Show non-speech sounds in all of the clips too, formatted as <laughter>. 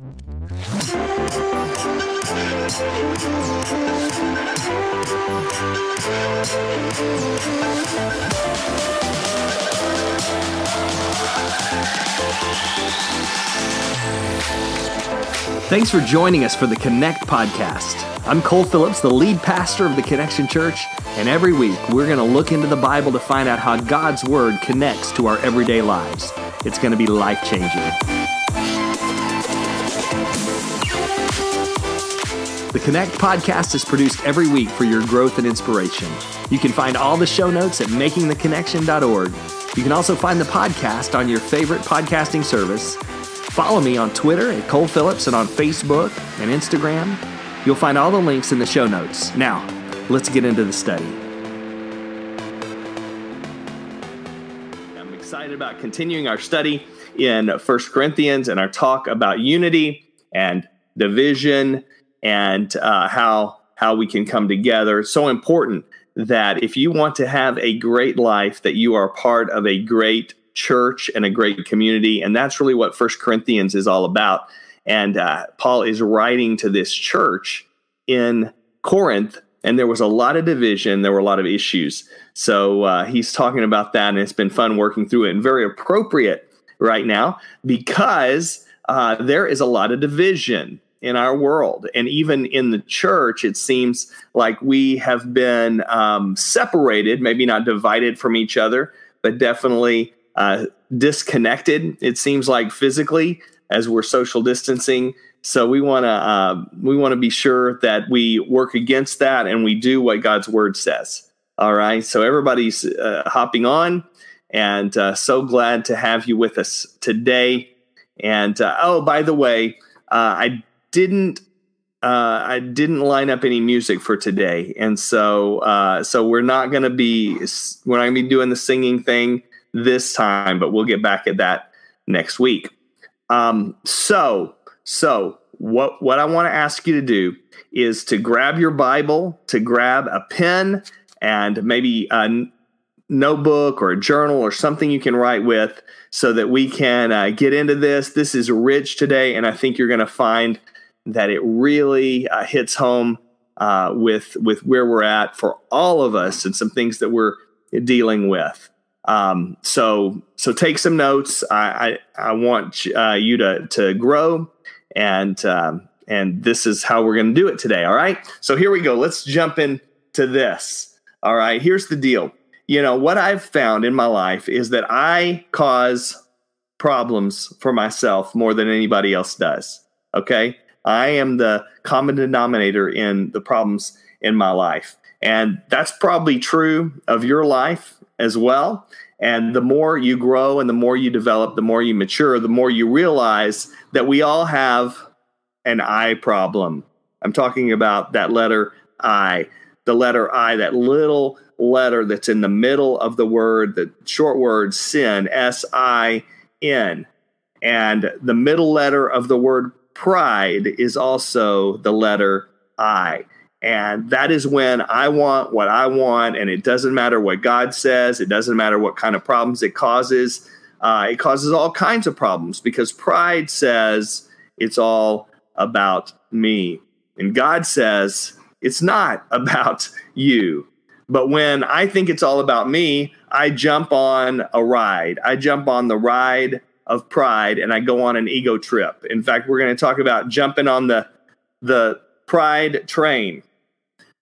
Thanks for joining us for the Connect podcast. I'm Cole Phillips, the lead pastor of the Connection Church, and every week we're going to look into the Bible to find out how God's Word connects to our everyday lives. It's going to be life changing. The Connect podcast is produced every week for your growth and inspiration. You can find all the show notes at makingtheconnection.org. You can also find the podcast on your favorite podcasting service Follow me on Twitter at Cole Phillips and on Facebook and Instagram. You'll find all the links in the show notes. Now, let's get into the study. I'm excited about continuing our study in First Corinthians and our talk about unity and division and uh, how how we can come together. It's so important that if you want to have a great life, that you are part of a great church and a great community. And that's really what First Corinthians is all about. And uh, Paul is writing to this church in Corinth, and there was a lot of division. There were a lot of issues. So uh, he's talking about that, and it's been fun working through it and very appropriate right now because uh, there is a lot of division in our world. And even in the church, it seems like we have been um, separated, maybe not divided from each other, but definitely uh, disconnected. It seems like physically as we're social distancing. So we want to uh, we want to be sure that we work against that and we do what God's word says. All right. So everybody's uh, hopping on, and uh, so glad to have you with us today. And uh, oh, by the way, uh, I didn't uh, I didn't line up any music for today, and so uh, so we're not going to be we're not going to be doing the singing thing this time, but we'll get back at that next week. Um, so, so what what I want to ask you to do is to grab your Bible, to grab a pen, and maybe a notebook or a journal or something you can write with, so that we can uh, get into this. This is rich today, and I think you're going to find that it really uh, hits home uh, with with where we're at for all of us and some things that we're dealing with. Um, so so take some notes. I I, I want uh, you to to grow, and um, and this is how we're going to do it today. All right. So here we go. Let's jump into this. All right. Here's the deal. You know what I've found in my life is that I cause problems for myself more than anybody else does. Okay. I am the common denominator in the problems in my life. And that's probably true of your life as well. And the more you grow and the more you develop, the more you mature, the more you realize that we all have an I problem. I'm talking about that letter I, the letter I, that little letter that's in the middle of the word, the short word sin, S I N. And the middle letter of the word pride is also the letter I. And that is when I want what I want, and it doesn't matter what God says, it doesn't matter what kind of problems it causes. Uh, it causes all kinds of problems because pride says it's all about me. And God says it's not <laughs> about you. But when I think it's all about me, I jump on a ride. I jump on the ride of pride and I go on an ego trip. In fact, we're going to talk about jumping on the the pride train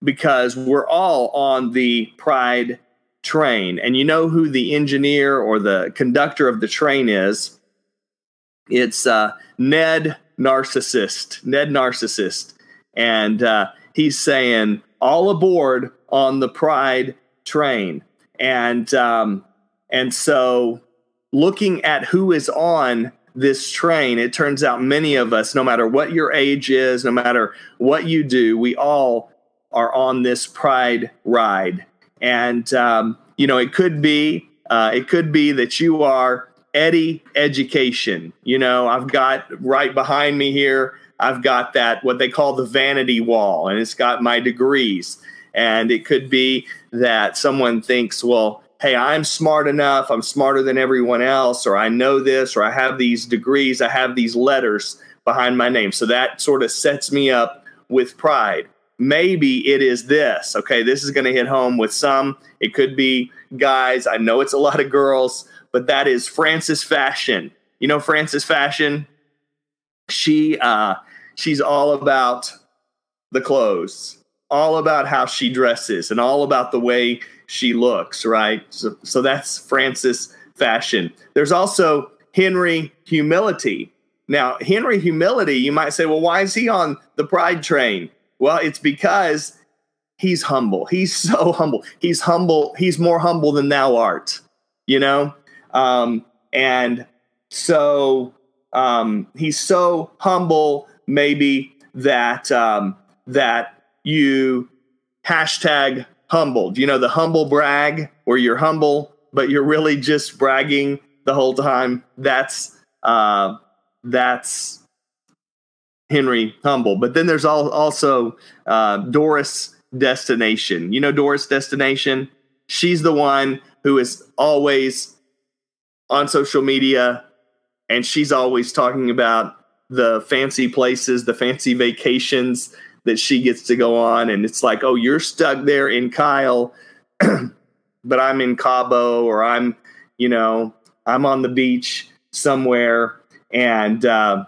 because we're all on the pride train. And you know who the engineer or the conductor of the train is? It's uh, Ned Narcissist. Ned Narcissist. And uh, he's saying, all aboard on the pride train. And um, and so looking at who is on this train, it turns out many of us, no matter what your age is, no matter what you do, we all are on this pride ride. And, um, you know, it could be, uh, it could be that you are Eddie Education. You know, I've got right behind me here, I've got that, what they call the vanity wall, and it's got my degrees. And it could be that someone thinks, well, hey, I'm smart enough, I'm smarter than everyone else, or I know this, or I have these degrees, I have these letters, behind my name. So that sort of sets me up with pride. Maybe it is this. Okay, this is going to hit home with some. It could be guys. I know it's a lot of girls, but that is Frances Fashion. You know Frances Fashion? She uh she's all about the clothes, all about how she dresses and all about the way she looks, right? So so that's Frances Fashion. There's also Henry Humility. Now, Henry Humility, you might say, well, why is he on the pride train? Well, it's because he's humble. He's <laughs> so humble. He's humble. He's more humble than thou art, you know? Um, and so um, he's so humble, maybe that um, that you hashtag humbled. You know, the humble brag where you're humble, but you're really just bragging the whole time. That's uh, that's Henry Humble. But then there's all, also uh, Doris Destination. You know Doris Destination? She's the one who is always on social media and she's always talking about the fancy places, the fancy vacations that she gets to go on. And it's like, oh, you're stuck there in Kyle, <clears throat> but I'm in Cabo or I'm, you know, I'm on the beach somewhere. And, uh,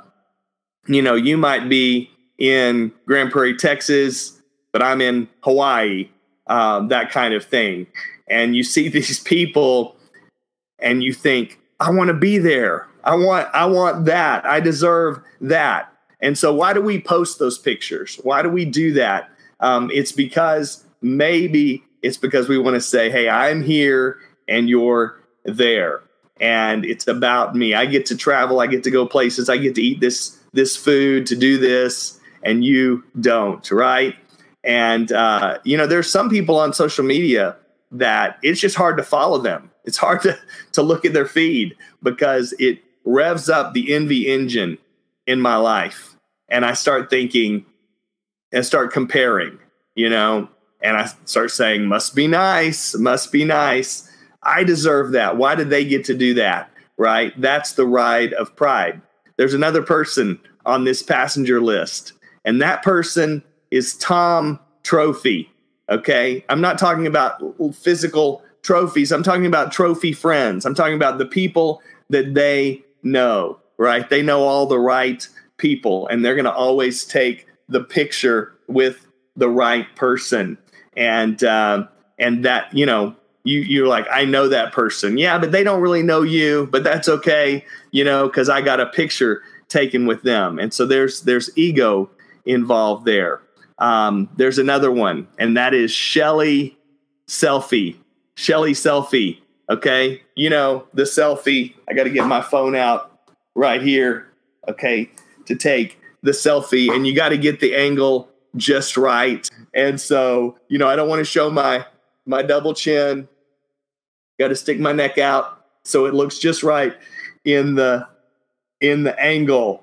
you know, you might be in Grand Prairie, Texas, but I'm in Hawaii, um, that kind of thing. And you see <laughs> these people and you think, I want to be there. I want, I want that. I deserve that. And so, why do we post those pictures? Why do we do that? Um, it's because maybe it's because we want to say, hey, I'm here and you're there. And it's about me. I get to travel. I get to go places. I get to eat this this food, to do this, and you don't, right? And, uh, you know, there's some people on social media that it's just hard to follow them. It's hard to, to look at their feed because it revs up the envy engine in my life. And I start thinking and start comparing, you know, and I start saying, must be nice, must be nice. I deserve that. Why did they get to do that? Right? That's the ride of pride there's another person on this passenger list, and that person is Tom Trophy. Okay. I'm not talking about physical trophies. I'm talking about trophy friends. I'm talking about the people that they know, right? They know all the right people, and they're going to always take the picture with the right person. And, uh, and that, you know, you you're like I know that person. Yeah, but they don't really know you, but that's okay, you know, cuz I got a picture taken with them. And so there's there's ego involved there. Um, there's another one, and that is Shelly selfie. Shelly selfie. Okay, you know the selfie. I got to get my phone out right here. Okay, to take the selfie, and you got to get the angle just right. And so, you know, I don't want to show my my double chin. Got to stick my neck out so it looks just right in the in the angle.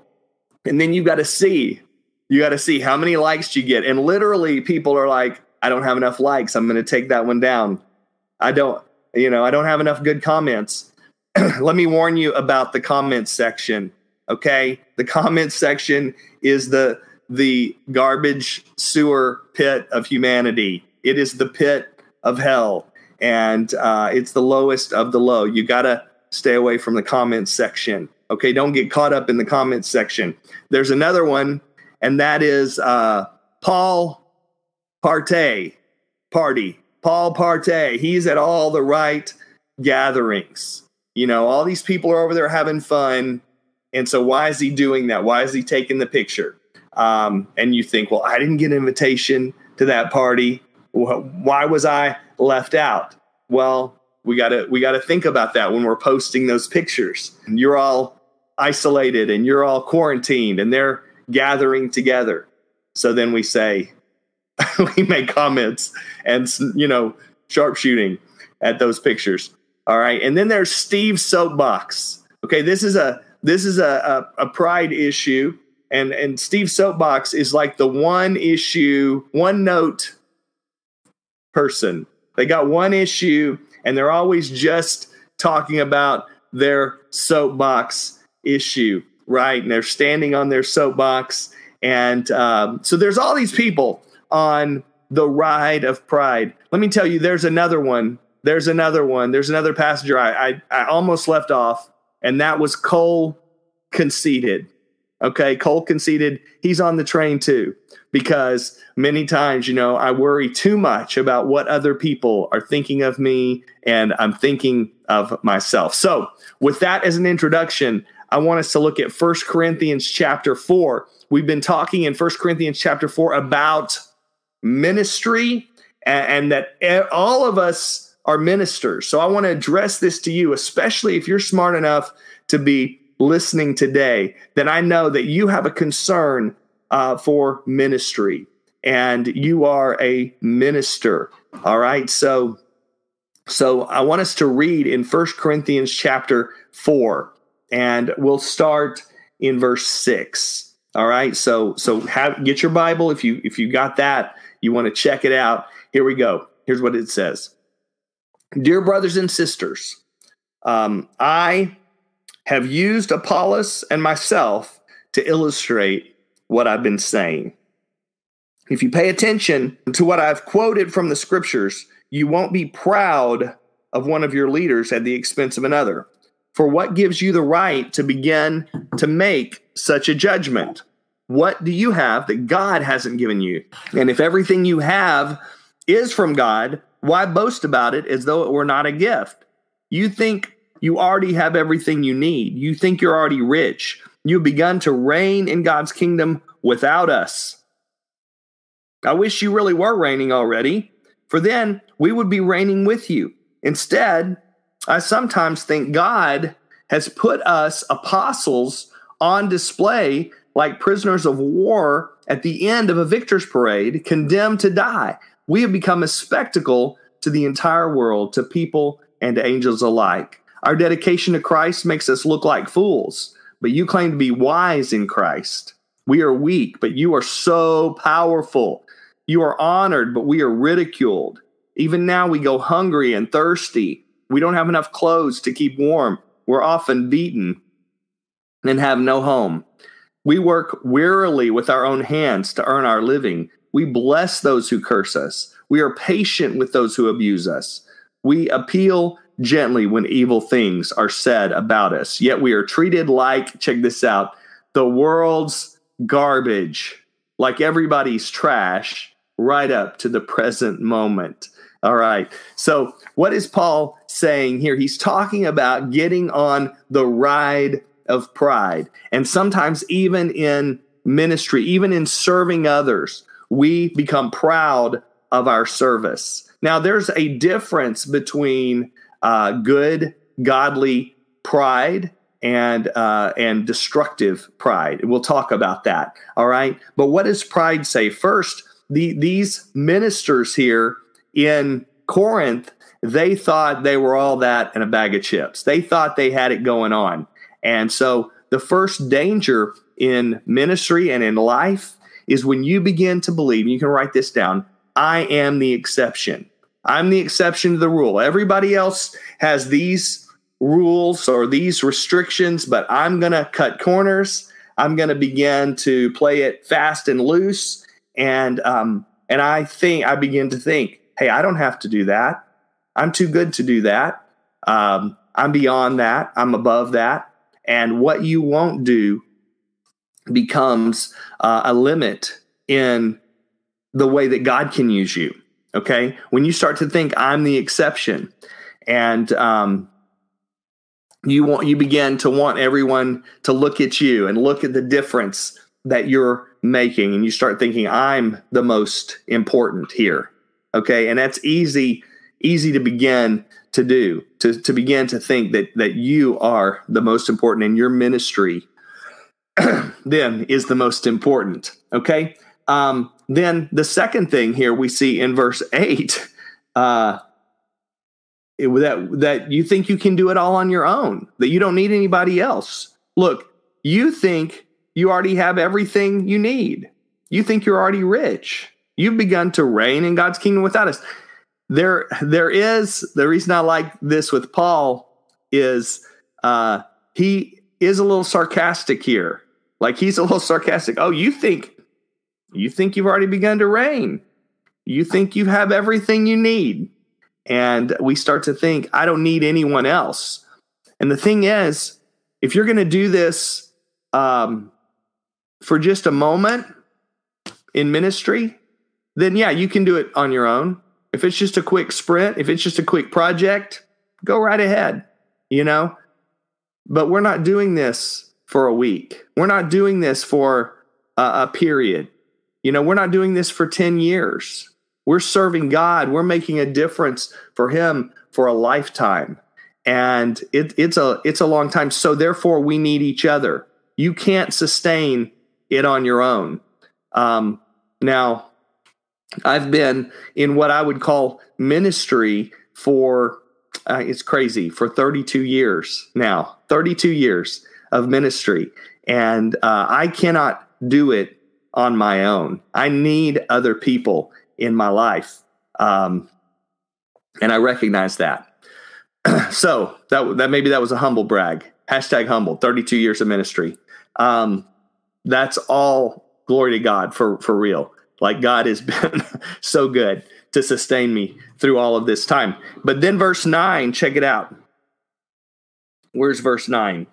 And then you got to see. You got to see how many likes you get. And literally people are like, I don't have enough likes. I'm going to take that one down. I don't, you know, I don't have enough good comments. <clears throat> Let me warn you about the comments section. Okay? The comments section is the the garbage sewer pit of humanity. It is the pit of hell, and uh, it's the lowest of the low. You got to stay away from the comments section. Okay, don't get caught up in the comments section. There's another one, and that is uh, Paul Partey party. Paul Party. He's at all the right gatherings. You know, all these people are over there having fun. And so, why is he doing that? Why is he taking the picture? Um, and you think, well, I didn't get an invitation to that party why was I left out? Well, we got to we got to think about that when we're posting those pictures. And you're all isolated and you're all quarantined and they're gathering together. So then we say <laughs> we make comments and you know sharpshooting at those pictures. All right. And then there's Steve Soapbox. Okay, this is a this is a, a, a pride issue. And and Steve Soapbox is like the one issue, one note person. They got one issue and they're always just talking about their soapbox issue. right? And they're standing on their soapbox. And um, so there's all these people on the ride of pride. Let me tell you, there's another one. There's another one. There's another passenger I, I, I almost left off, and that was Cole conceited. Okay, Cole conceited He's on the train too because many times, you know, I worry too much about what other people are thinking of me and I'm thinking of myself. So, with that as an introduction, I want us to look at First Corinthians chapter 4. We've been talking in First Corinthians chapter 4 about ministry and, and that all of us are ministers. So I want to address this to you, especially if you're smart enough to be listening today, then I know that you have a concern uh, for ministry and you are a minister. All right. So, so I want us to read in First Corinthians chapter 4 and we'll start in verse 6. All right. So, so have, get your Bible. If you, if you got that, you want to check it out. Here we go. Here's what it says. Dear brothers and sisters, um, I have used Apollos and myself to illustrate what I've been saying. If you pay attention to what I've quoted from the scriptures, you won't be proud of one of your leaders at the expense of another. For what gives you the right to begin to make such a judgment? What do you have that God hasn't given you? And if everything you have is from God, why boast about it as though it were not a gift? You think you already have everything you need. You think you're already rich. You've begun to reign in God's kingdom without us. I wish you really were reigning already, for then we would be reigning with you. Instead, I sometimes think God has put us apostles on display like prisoners of war at the end of a victor's parade, condemned to die. We have become a spectacle to the entire world, to people and to angels alike. Our dedication to Christ makes us look like fools, but you claim to be wise in Christ. We are weak, but you are so powerful. You are honored, but we are ridiculed. Even now, we go hungry and thirsty. We don't have enough clothes to keep warm. We're often beaten and have no home. We work wearily with our own hands to earn our living. We bless those who curse us. We are patient with those who abuse us. We appeal gently when evil things are said about us. Yet we are treated like, check this out, the world's garbage, like everybody's trash, right up to the present moment. All right. So, what is Paul saying here? He's talking about getting on the ride of pride. And sometimes, even in ministry, even in serving others, we become proud of our service. Now, there's a difference between uh, good, godly pride and uh, and destructive pride. We'll talk about that. All right. But what does pride say? First, the these ministers here in Corinth, they thought they were all that in a bag of chips. They thought they had it going on. And so the first danger in ministry and in life is when you begin to believe, you can write this down, I am the exception. I'm the exception to the rule. Everybody else has these rules or these restrictions, but I'm going to cut corners. I'm going to begin to play it fast and loose. And, um, and I think, I begin to think, hey, I don't have to do that. I'm too good to do that. Um, I'm beyond that. I'm above that. And what you won't do becomes uh, a limit in the way that God can use you. Okay. When you start to think I'm the exception and, um, you want you begin to want everyone to look at you and look at the difference that you're making and you start thinking i'm the most important here okay and that's easy easy to begin to do to, to begin to think that that you are the most important and your ministry <clears throat> then is the most important okay? Um, then the second thing here we see in verse 8 uh, it, that that you think you can do it all on your own that you don't need anybody else. Look you think you already have everything you need. You think you're already rich. You've begun to reign in god's kingdom without us. There there is the reason i like this with paul is uh he is a little sarcastic here. Like he's a little sarcastic. Oh, you think you think you've already begun to reign. You think you have everything you need. And we start to think, I don't need anyone else. And the thing is, if you're going to do this um, for just a moment in ministry, then yeah, you can do it on your own. If it's just a quick sprint, if it's just a quick project, go right ahead, you know? But we're not doing this for a week. We're not doing this for a, a period. You know, we're not doing this for 10 years. We're serving God. We're making a difference for Him for a lifetime. And it, it's a it's a long time. So therefore, we need each other. You can't sustain it on your own. Um, now, I've been in what I would call ministry for uh, it's crazy for 32 years now 32 years of ministry. And uh, i cannot do it on my own. I need other people in my life. Um, and i recognize that. <clears throat> So that, that maybe that was a humble brag. Hashtag humble 32 years of ministry. Um, that's all glory to god for for real. Like God has <laughs> been so good to sustain me through all of this time. But then verse 9, check it out. Where's verse 9?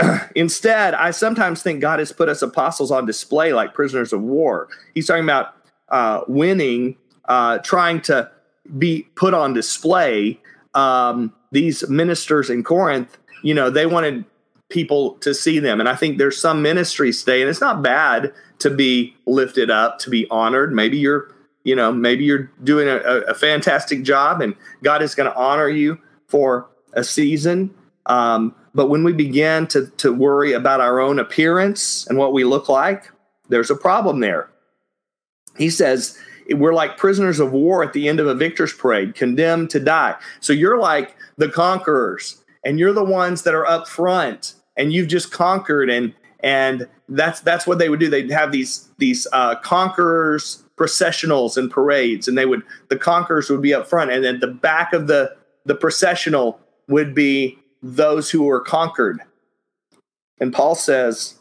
<clears throat> Instead, I sometimes think God has put us apostles on display like prisoners of war. He's talking about uh, winning, uh, trying to be put on display. Um, these ministers in Corinth, you know, they wanted people to see them. And I think there's some ministries today, and it's not bad to be lifted up, to be honored. Maybe you're, you know, maybe you're doing a, a fantastic job and God is going to honor you for a season. Um, but when we begin to, to worry about our own appearance and what we look like, there's a problem there. He says, we're like prisoners of war at the end of a victor's parade, condemned to die. So you're like the conquerors, and you're the ones that are up front, and you've just conquered, and and that's that's what they would do. They'd have these these uh, conquerors processionals and parades, and they would the conquerors would be up front, and at the back of the the processional would be those who were conquered. And Paul says,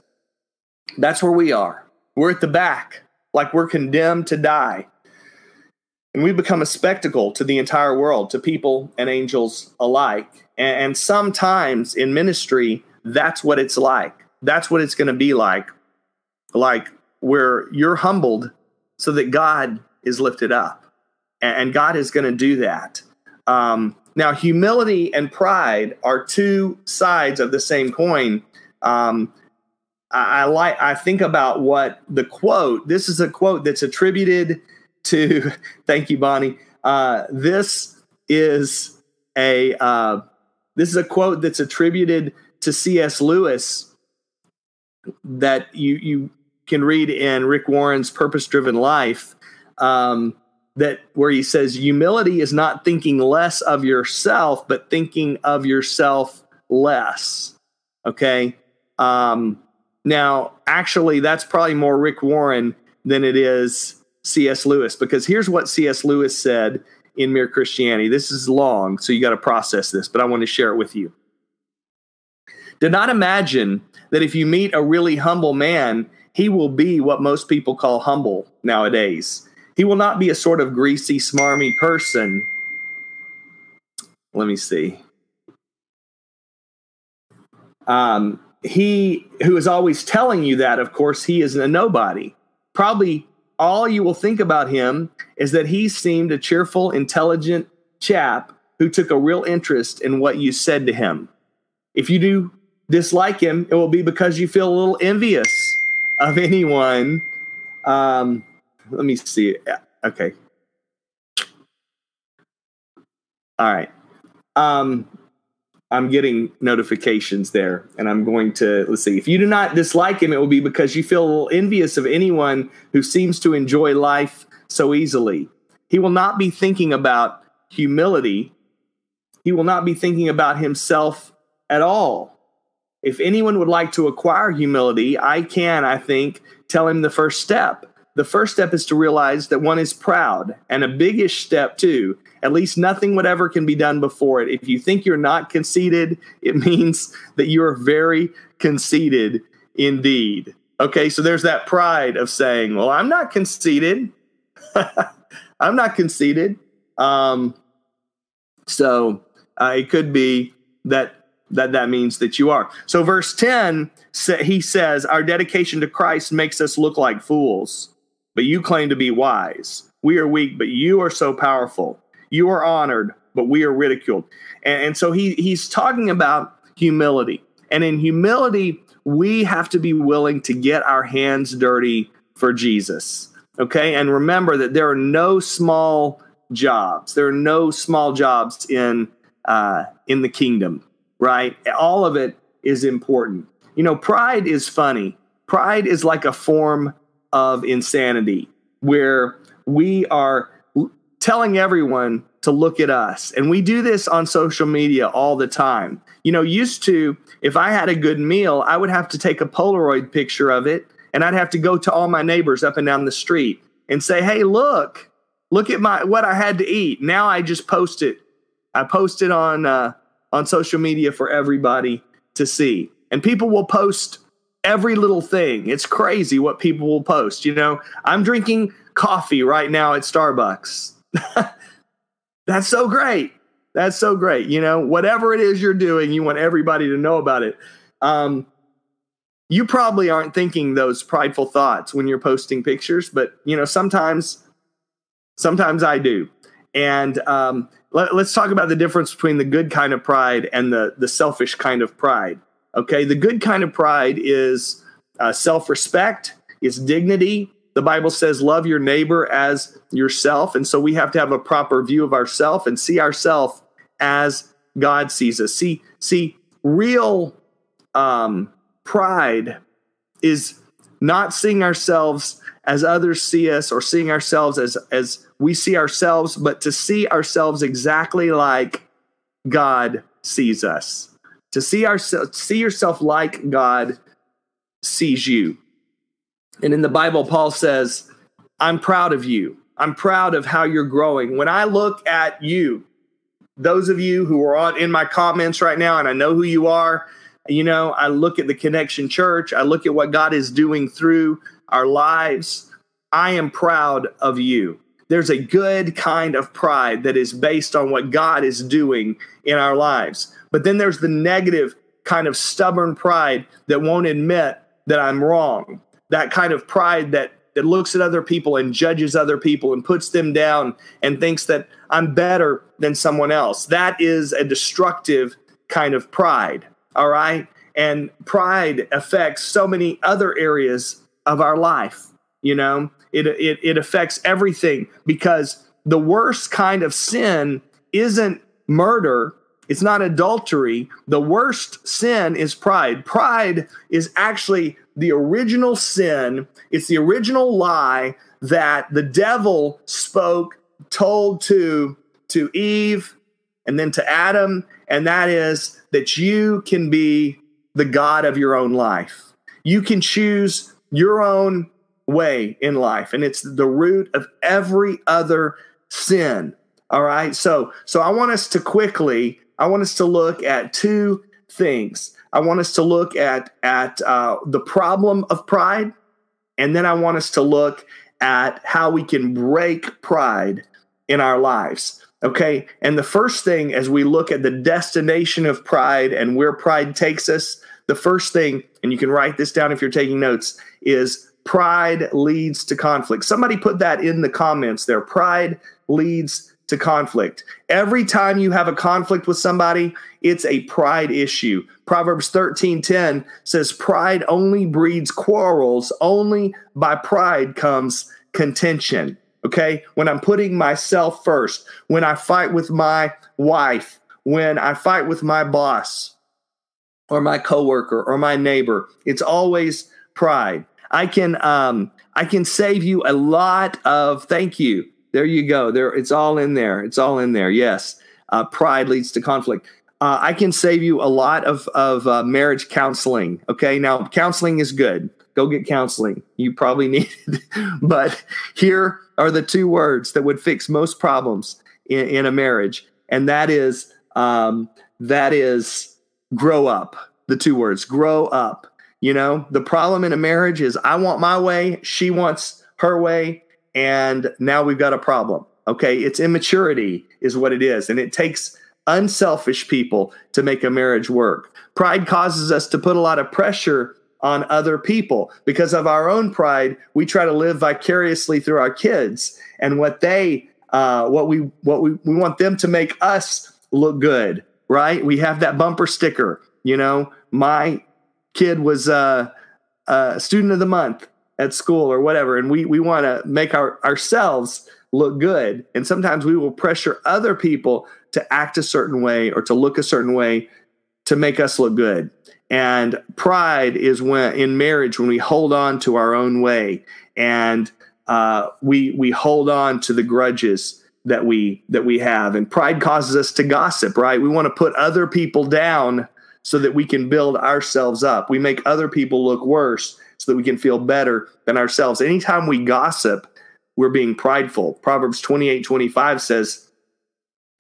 that's where we are. We're at the back, like we're condemned to die. And we become a spectacle to the entire world, to people and angels alike. And, sometimes in ministry, that's what it's like that's what it's going to be like like where you're humbled so that god is lifted up and god is going to do that um, now humility and pride are two sides of the same coin um, I, I like i think about what the quote this is a quote that's attributed to <laughs> thank you bonnie uh, this is a uh, this is a quote that's attributed to cs lewis that you you can read in Rick Warren's Purpose Driven Life. Um, that where he says humility is not thinking less of yourself, but thinking of yourself less. Okay. Um, now, actually, that's probably more Rick Warren than it is C.S. Lewis, because here's what C.S. Lewis said in Mere Christianity. This is long, so you got to process this, but I want to share it with you. Do not imagine that if you meet a really humble man, he will be what most people call humble nowadays. He will not be a sort of greasy, smarmy person. Let me see. Um, he who is always telling you that, of course, he is a nobody. Probably all you will think about him is that he seemed a cheerful, intelligent chap who took a real interest in what you said to him. If you do dislike him, it will be because you feel a little envious of anyone. Um, let me see. Okay. All right. Um, I'm getting notifications there, and I'm going to let's see. If you do not dislike him, it will be because you feel a little envious of anyone who seems to enjoy life so easily. He will not be thinking about humility. He will not be thinking about himself at all if anyone would like to acquire humility, I can, I think, tell him the first step. The first step is to realize that one is proud, and a biggish step too. At least nothing whatever can be done before it. If you think you're not conceited, it <laughs> means that you're very conceited indeed. Okay, so there's that pride of saying, "Well, I'm not conceited. <laughs> I'm not conceited." Um, so uh, it could be that that that means that you are. So verse 10 he says our dedication to Christ makes us look like fools, but you claim to be wise. We are weak, but you are so powerful. You are honored, but we are ridiculed. And, and so he he's talking about humility. And in humility, we have to be willing to get our hands dirty for Jesus. Okay? And remember that there are no small jobs. There are no small jobs in uh, in the kingdom, right? All of it is important. You know, pride is funny. Pride is like a form of insanity where we are telling everyone to look at us. And we do this on social media all the time. You know, used to, if I had a good meal, I would have to take a Polaroid picture of it and I'd have to go to all my neighbors up and down the street and say, hey, look, look at my what I had to eat. Now I just post it. I post it on uh, on social media for everybody to see, and people will post every little thing. It's crazy what people will post. You know, I'm drinking coffee right now at Starbucks. <laughs> That's so great. That's so great. You know, whatever it is you're doing, you want everybody to know about it. Um, you probably aren't thinking those prideful thoughts when you're posting pictures, but you know, sometimes Sometimes I do. And um, let, us talk about the difference between the good kind of pride and the, the selfish kind of pride. Okay. The good kind of pride is uh, self respect, it's dignity. The Bible says, love your neighbor as yourself. And so we have to have a proper view of ourselves and see ourselves as God sees us. See, see, real um, pride is not seeing ourselves as others see us or seeing ourselves as as we see ourselves, but to see ourselves exactly like God sees us. To see ourselves see yourself like God sees you. And in the Bible, Paul says, I'm proud of you. I'm proud of how you're growing. When I look at you, those of you who are on in my comments right now, and I know who you are, you know, I look at the Connection Church, I look at what God is doing through our lives. I am proud of you there's a good kind of pride that is based on what God is doing in our lives. But then there's the negative kind of stubborn pride that won't admit that I'm wrong. That kind of pride that that looks at other people and judges other people and puts them down and thinks that I'm better than someone else. That is a destructive kind of pride. All right? And pride affects so many other areas of our life, you know? It, it, it affects everything because the worst kind of sin isn't murder, it's not adultery. The worst sin is pride. Pride is actually the original sin, it's the original lie that the devil spoke, told to, to Eve and then to Adam, and that is that you can be the God of your own life. You can choose your own way in life and it's the root of every other sin all right? So so i want us to quickly i want us to look at two things. I want us to look at at uh, the problem of pride and then i want us to look at how we can break pride in our lives okay? And the first thing as we look at the destination of pride and where pride takes us the first thing and you can write this down if you're taking notes is pride leads to conflict. Somebody put that in the comments there. Pride leads to conflict. Every time you have a conflict with somebody, it's a pride issue. Proverbs 13:10 says pride only breeds quarrels, only by pride comes contention. Okay? When I'm putting myself first, when I fight with my wife, when I fight with my boss or my coworker or my neighbor, it's always pride. I can um, I can save you a lot of thank you. There you go. There, it's all in there. It's all in there. Yes, uh, pride leads to conflict. Uh, I can save you a lot of of uh, marriage counseling. Okay, now counseling is good. go get counseling. You probably <laughs> need it. but here are the two words that would fix most problems in, in a marriage, and that is um, that is grow up. The two words, grow up. You know, the problem in a marriage is I want my way, she wants her way, and now we've got a problem. Okay, it's immaturity is what it is, and it takes unselfish people to make a marriage work. Pride causes us to put a lot of pressure on other people because of our own pride. We try to live vicariously through our kids and what they, uh, what we, what we, we want them to make us look good, right? We have that bumper sticker. You know, my kid was uh, a student of the month at school or whatever, and we we want to make our ourselves look good. And sometimes we will pressure other people to act a certain way or to look a certain way to make us look good. And pride is when in marriage when we hold on to our own way and uh, we we hold on to the grudges that we that we have. And pride causes us to gossip, right? We want to put other people down so that we can build ourselves up. We make other people look worse so that we can feel better than ourselves. Anytime we gossip, we're being prideful. Proverbs 28 25 says,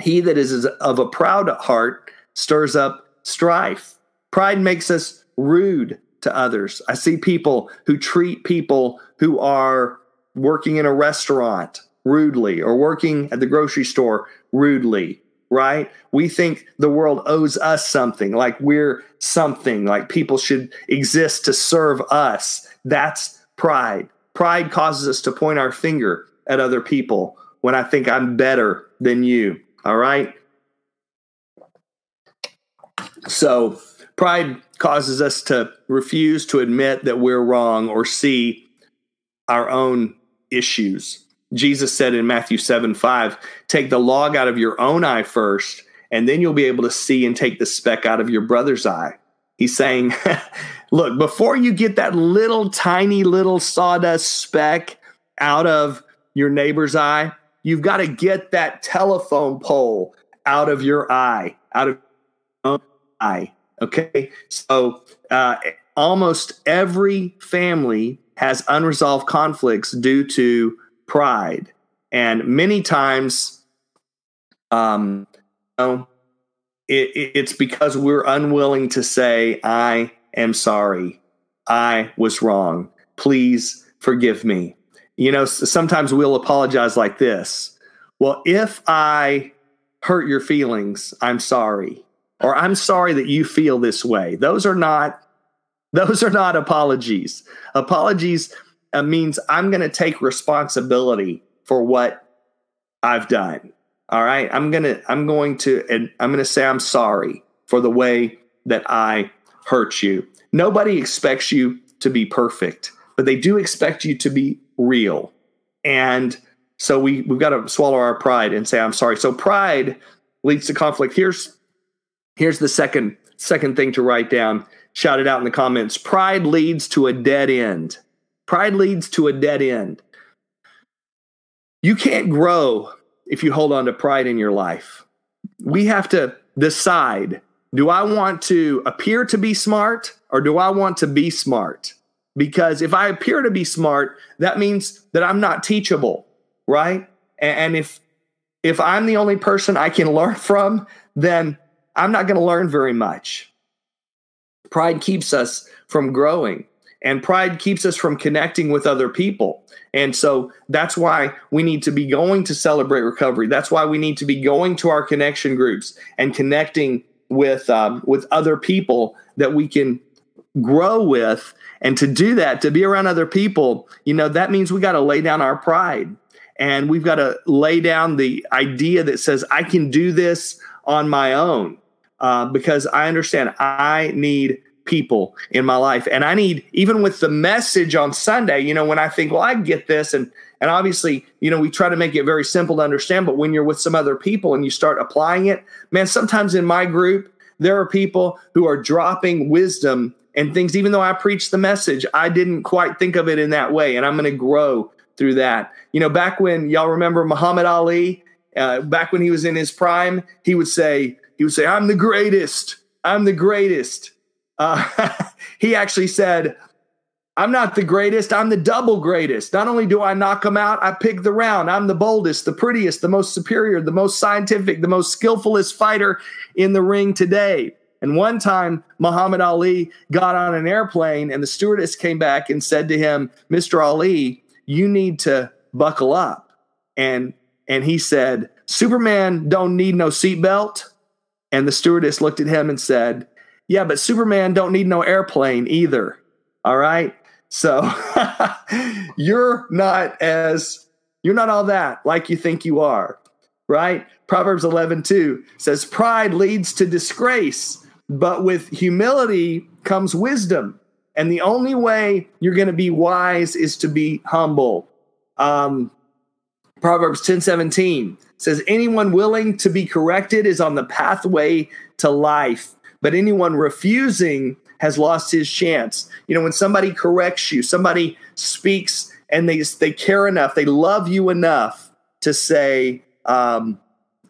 He that is of a proud heart stirs up strife. Pride makes us rude to others. I see people who treat people who are working in a restaurant rudely or working at the grocery store rudely, right? We think the world owes us something, like we're something, like people should exist to serve us. That's pride. Pride causes us to point our finger at other people when I think I'm better than you, all right? So, pride causes us to refuse to admit that we're wrong or see our own issues. Jesus said in Matthew 7 5, take the log out of your own eye first, and then you'll be able to see and take the speck out of your brother's eye. He's saying, <laughs> look, before you get that little tiny little sawdust speck out of your neighbor's eye, you've got to get that telephone pole out of your eye, out of your eye. Okay. So uh, almost every family has unresolved conflicts due to pride. And many times, um, you know, it, it's because we're unwilling to say, I am sorry. I was wrong. Please forgive me. You know, sometimes we'll apologize like this. Well, if I hurt your feelings, I'm sorry. Or I'm sorry that you feel this way. Those are not those are not apologies. Apologies means I'm going to take responsibility for what I've done. All right, I'm gonna I'm going to and I'm going to say I'm sorry for the way that I hurt you. Nobody expects you to be perfect, but they do expect you to be real. And so we we've got to swallow our pride and say I'm sorry. So pride leads to conflict. Here's here's the second second thing to write down. Shout it out in the comments. Pride leads to a dead end. Pride leads to a dead end. You can't grow if you hold on to pride in your life. We have to decide do I want to appear to be smart or do I want to be smart? Because if I appear to be smart, that means that I'm not teachable, right? And if if I'm the only person I can learn <laughs> from, then I'm not going to learn very much. Pride keeps us from growing. And pride keeps us from connecting with other people. And so that's why we need to be going to celebrate recovery. That's why we need to be going to our connection groups and connecting with um, with other people that we can grow with. And to do that, to be around other people, you know, that means we got to lay down our pride and we've got to lay down the idea that says I can do this on my own uh, because I understand I need people in my life. And I need, even with the message on Sunday, you know, when I think, well, I get this. And, and obviously, you know, we try to make it very simple to understand. But when you're with some other people and you start applying it, man, sometimes in my group, there are people who are dropping wisdom and things, even though I preach the message, I didn't quite think of it in that way. And I'm going to grow through that. You know, back when y'all remember Muhammad Ali, uh, back when he was in his prime, he would say, he would say, I'm the greatest. I'm the greatest. Uh, <laughs> he actually said, I'm not the greatest. I'm the double greatest. Not only do I knock them out, I pick the round. I'm the boldest, the prettiest, the most superior, the most scientific, the most skillfulest fighter in the ring today. And one time, Muhammad Ali got on an airplane, and the stewardess came back and said to him, Mr. Ali, you need to buckle up. And, and he said, Superman don't need no seatbelt. And the stewardess looked at him and said, Yeah, but Superman don't need no airplane either. All right. So <laughs> you're not as you're not all that like you think you are, right? Proverbs 11, 2 says, Pride leads to disgrace, but with humility comes wisdom. And the only way you're going to be wise is to be humble. Um, Proverbs 10, 17 says, Anyone willing to be corrected is on the pathway to life, but anyone refusing has lost his chance. You know, when somebody corrects you, somebody speaks and they they care enough, they love you enough to say, um,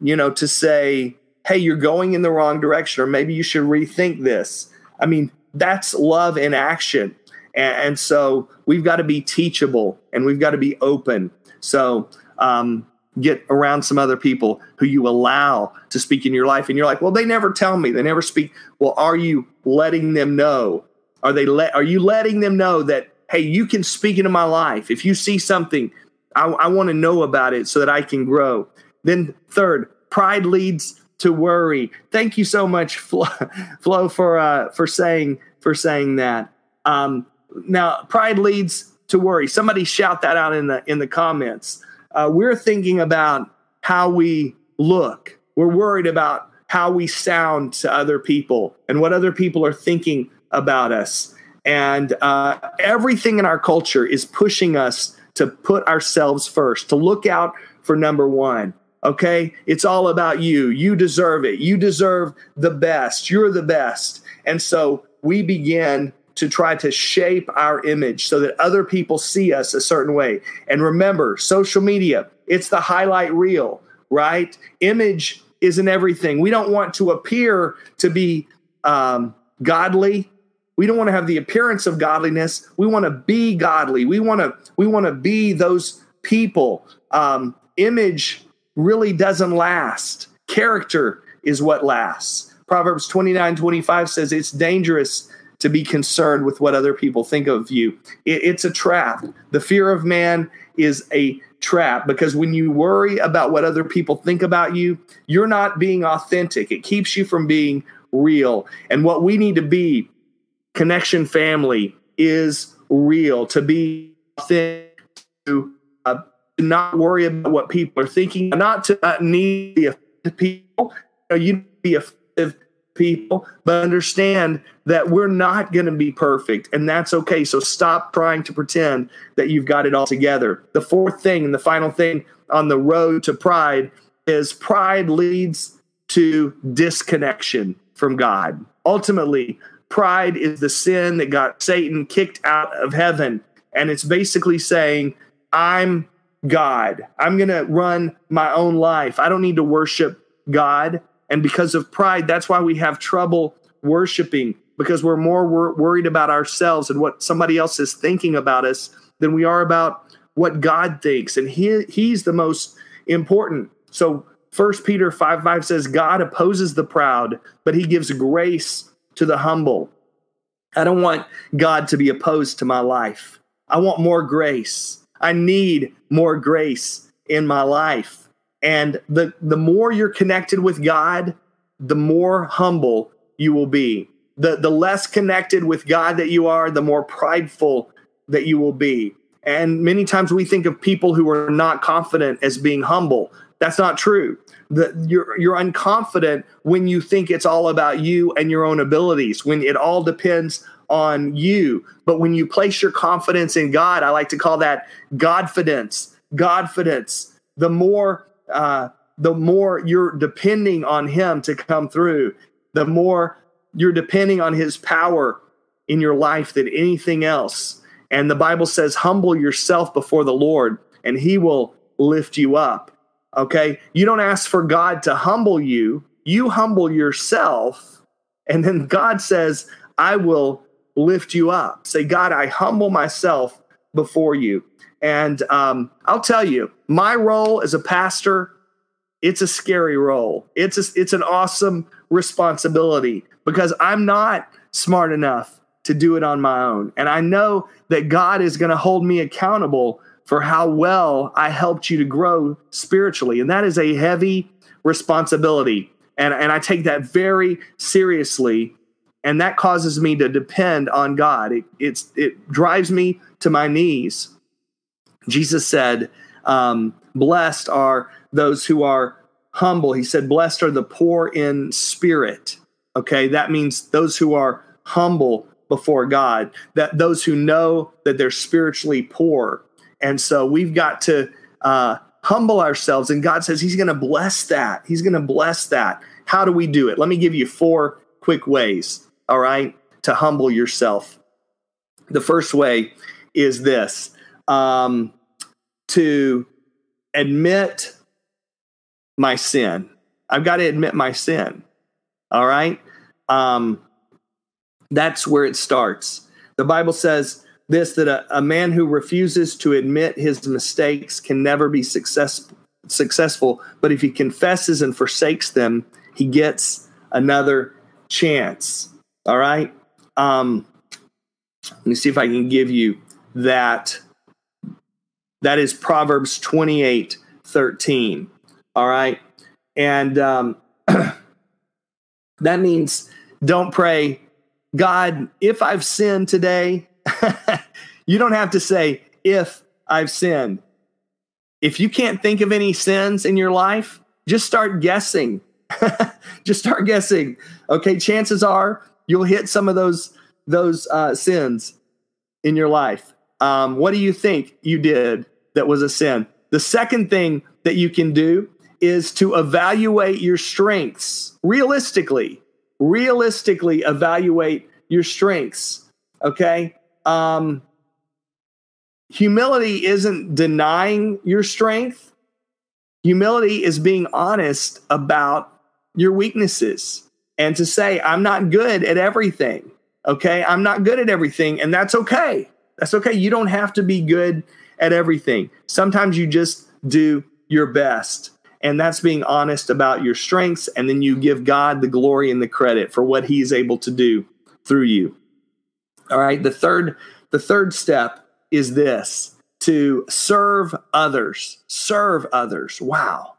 you know, to say, hey, you're going in the wrong direction, or maybe you should rethink this. I mean, that's love in action. And, and so we've got to be teachable and we've got to be open. So um, get around some other people who you allow to speak in your life and you're like well they never tell me. They never speak. Well are you letting them know? Are they let are you letting them know that hey you can speak into my life. If you see something i, I want to know about it so that i can grow. Then third pride leads to worry. Thank you so much <laughs> flo, flo for uh for saying for saying that. Um now pride leads to worry. Somebody shout that out in the in the comments uh, we're thinking about how we look. We're worried about how we sound to other people and what other people are thinking about us. And uh, everything in our culture is pushing us to put ourselves first, to look out for number one. Okay. It's all about you. You deserve it. You deserve the best. You're the best. And so we begin to try to shape our image so that other people see us a certain way. And remember, social media, it's the highlight reel, right? Image isn't everything. We don't want to appear to be um, godly. We don't want to have the appearance of godliness. We want to be godly. We want to we want to be those people. Um, image really doesn't last. Character is what lasts. Proverbs 29 25 says it's dangerous to be concerned with what other people think of you. It, it's a trap. The fear of man is a trap because when you worry about what other people think about you, you're not being authentic. It keeps you from being real. And what we need to be, connection family, is real, to be authentic, to uh, not worry about what people are thinking, not to not need the people. You, know, you be effective people, but understand that we're not going to be perfect, and that's okay. So stop trying to pretend that you've got it all together. The fourth thing and the final thing on the road to pride is pride leads to disconnection from God. Ultimately, pride is the sin that got Satan kicked out of heaven. And it's basically saying, I'm God. I'm going to run my own life. I don't need to worship God. And because of pride, that's why we have trouble worshiping because we're more wor- worried about ourselves and what somebody else is thinking about us than we are about what God thinks. And he, he's the most important. So First Peter 5 5 says, God opposes the proud, but he gives grace to the humble. I don't want God to be opposed to my life. I want more grace. I need more grace in my life. And the, the more you're connected with God, the more humble you will be. The, the less connected with God that you are, the more prideful that you will be. And many times we think of people who are not confident as being humble. That's not true. The, you're, you're unconfident when you think it's all about you and your own abilities, when it all depends on you. But when you place your confidence in God, I like to call that Godfidence. Godfidence. The more uh, the more you're depending on Him to come through, the more you're depending on His power in your life than anything else. And the Bible says, humble yourself before the Lord, and He will lift you up. Okay? You don't ask for God to humble you, you humble yourself. And then God says, I will lift you up. Say, God, I humble myself before you. And um, I'll tell you, my role as a pastor, it's a scary role. It's a, it's an awesome responsibility because I'm not smart enough to do it on my own. And I know that God is going to hold me accountable for how well I helped you to grow spiritually. And that is a heavy responsibility. And, and I take that very seriously. And that causes me to depend on God. It, it's, it drives me to my knees. Jesus said, um, Blessed are those who are humble. He said, Blessed are the poor in spirit. Okay, that means those who are humble before God, that those who know that they're spiritually poor. And so we've got to uh, humble ourselves. And God says He's going to bless that. He's going to bless that. How do we do it? Let me give you four quick ways, all right, to humble yourself. The first way is this um, to admit my sin. I've got to admit my sin. All right. Um, that's where it starts. The Bible says this that a, a man who refuses to admit his mistakes can never be success, successful, but if he confesses and forsakes them, he gets another chance. All right. Um, let me see if I can give you that. That is Proverbs 28 13. All right. And um, <clears throat> that means don't pray, God, if I've sinned today, <laughs> you don't have to say, if I've sinned. If you can't think of any sins in your life, just start guessing. <laughs> just start guessing. Okay, chances are you'll hit some of those those uh, sins in your life. Um, what do you think you did that was a sin? The second thing that you can do is to evaluate your strengths realistically. Realistically, evaluate your strengths. Okay. Um, humility isn't denying your strength, humility is being honest about your weaknesses and to say, I'm not good at everything. Okay. I'm not good at everything. And that's okay. That's okay. You don't have to be good at everything. Sometimes you just do your best. And that's being honest about your strengths. And then you give God the glory and the credit for what he's able to do through you. All right. The third, the third step is this to serve others. Serve others. Wow.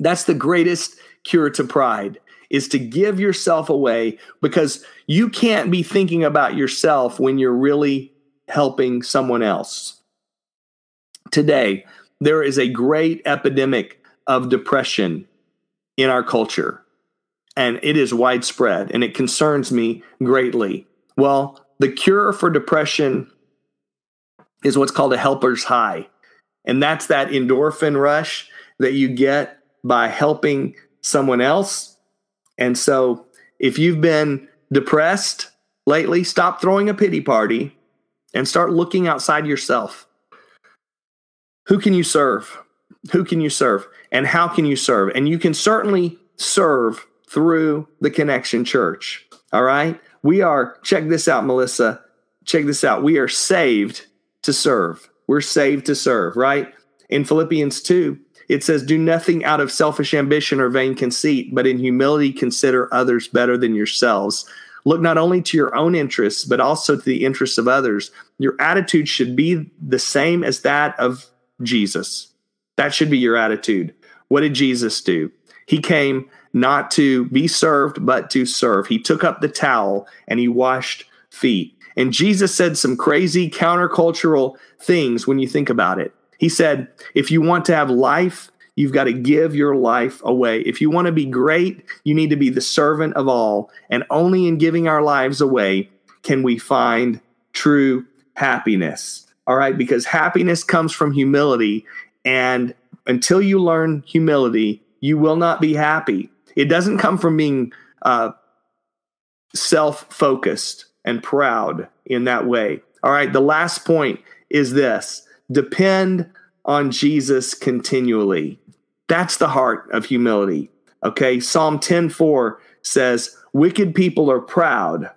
That's the greatest cure to pride is to give yourself away because you can't be thinking about yourself when you're really helping someone else. Today, there is a great epidemic of depression in our culture, and it is widespread, and it concerns me greatly. Well, the cure for depression is what's called a helper's high, and that's that endorphin rush that you get by helping someone else. And so, if you've been depressed lately, stop throwing a pity party and start looking outside yourself who can you serve? Who can you serve? And how can you serve? And you can certainly serve through the Connection Church. All right. We are, check this out, Melissa. Check this out. We are saved to serve. We're saved to serve, right? In Philippians 2, it says, Do nothing out of selfish ambition or vain conceit, but in humility consider others better than yourselves. Look not only to your own interests, but also to the interests of others. Your attitude should be the same as that of Jesus. That should be your attitude. What did Jesus do? He came not to be served, but to serve. He took up the towel and he washed feet. And Jesus said some crazy countercultural things when you think about it. He said, if you want to have life, you've got to give your life away. If you want to be great, you need to be the servant of all. And only in giving our lives away can we find true happiness. All right, because happiness comes from humility. And until you learn humility, you will not be happy. It doesn't come from being uh, self focused and proud in that way. All right, the last point is this depend on Jesus continually. That's the heart of humility. Okay, Psalm 10 4 says, Wicked people are proud,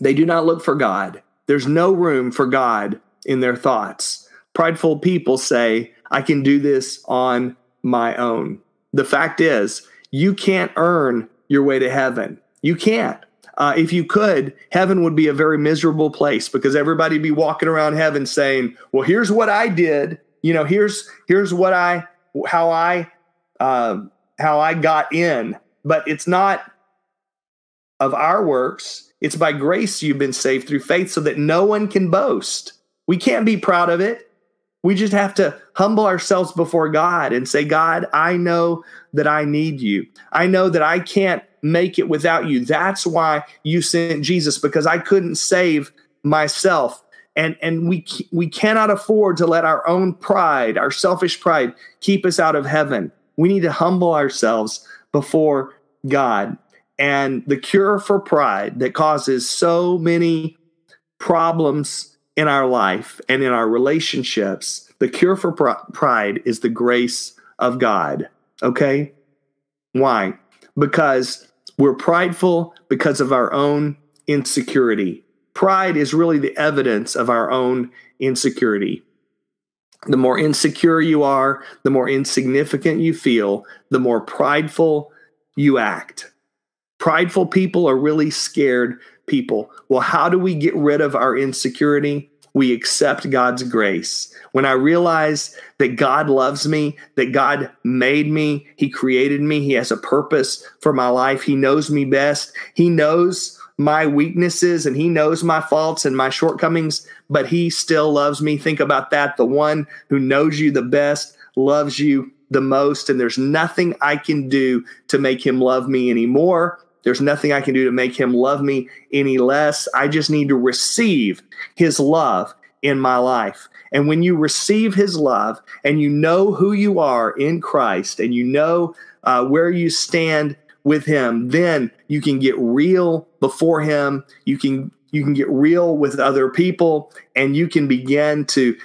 They do not look for God. There's no room for God in their thoughts. Prideful people say, I can do this on my own. The fact is, you can't earn your way to heaven. You can't. Uh, if you could, heaven would be a very miserable place because everybody'd be walking around heaven saying, "Well, here's what I did. You know, here's here's what I how I uh, how I got in." But it's not of our works. It's by grace you've been saved through faith, so that no one can boast. We can't be proud of it. We just have to humble ourselves before God and say, God, I know that I need you. I know that I can't make it without you. That's why you sent Jesus because I couldn't save myself. And and we we cannot afford to let our own pride, our selfish pride keep us out of heaven. We need to humble ourselves before God. And the cure for pride that causes so many problems in our life and in our relationships, the cure for pr- pride is the grace of God. Okay? Why? Because we're prideful because of our own insecurity. Pride is really the evidence of our own insecurity. The more insecure you are, the more insignificant you feel, the more prideful you act. Prideful people are really scared people. Well, how do we get rid of our insecurity? We accept God's grace. When I realize that God loves me, that God made me, He created me, He has a purpose for my life, He knows me best, He knows my weaknesses and He knows my faults and my shortcomings, but He still loves me. Think about that. The one who knows you the best loves you the most, and there's nothing I can do to make Him love me anymore. There's nothing I can do to make him love me any less. I just need to receive his love in my life. And when you receive his love and you know who you are in Christ and you know uh, where you stand with him, then you can get real before him. You can you can get real with other people and you can begin to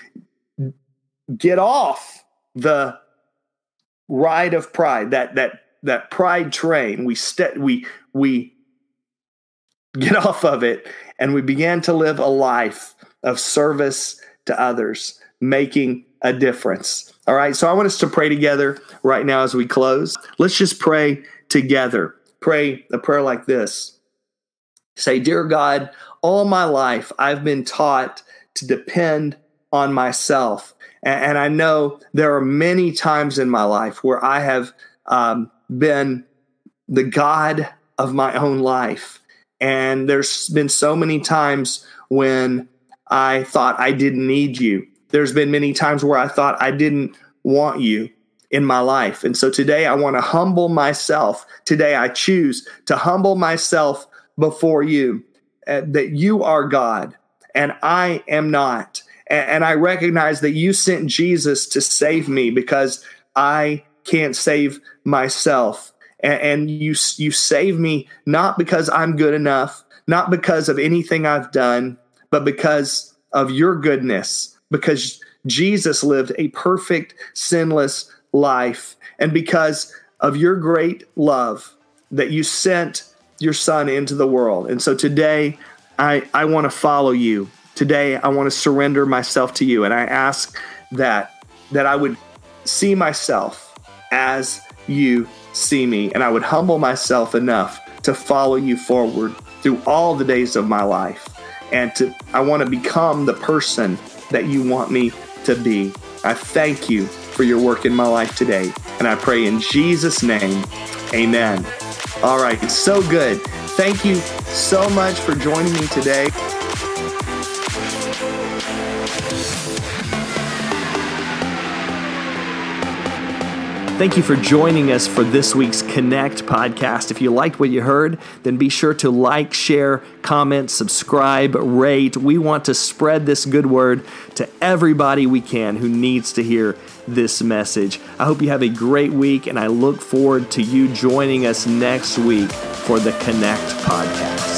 get off the ride of pride that that that pride train we st- we we get <laughs> off of it and we began to live a life of service to others, making a difference. All right, so I want us to pray together right now as we close. Let's just pray together. Pray a prayer like this Say, Dear God, all my life I've been taught to depend on myself. And, I know there are many times in my life where I have um, been the God of my own life. And there's been so many times when I thought I didn't need you. There's been many times where I thought I didn't want you in my life. And so today I want to humble myself. Today I choose to humble myself before you uh, that you are God and I am not. And, and I recognize that you sent Jesus to save me because I can't save myself and, and you you save me not because I'm good enough, not because of anything I've done, but because of your goodness, because Jesus lived a perfect, sinless life, and because of your great love that you sent your son into the world. And so today, I, I want to follow you. Today, I want to surrender myself to you. And I ask that that I would see myself as you see me, and I would humble myself enough to follow you forward through all the days of my life. And to I want to become the person that you want me to be. I thank you for your work in my life today. And I pray in Jesus' name, amen. All right, so good. Thank you so much for joining me today. Thank you for joining us for this week's Connect podcast. If you liked what you heard, then be sure to like, share, comment, subscribe, rate. We want to spread this good word to everybody we can who needs to hear this message. I hope you have a great week, and I look forward to you joining us next week for the Connect podcast.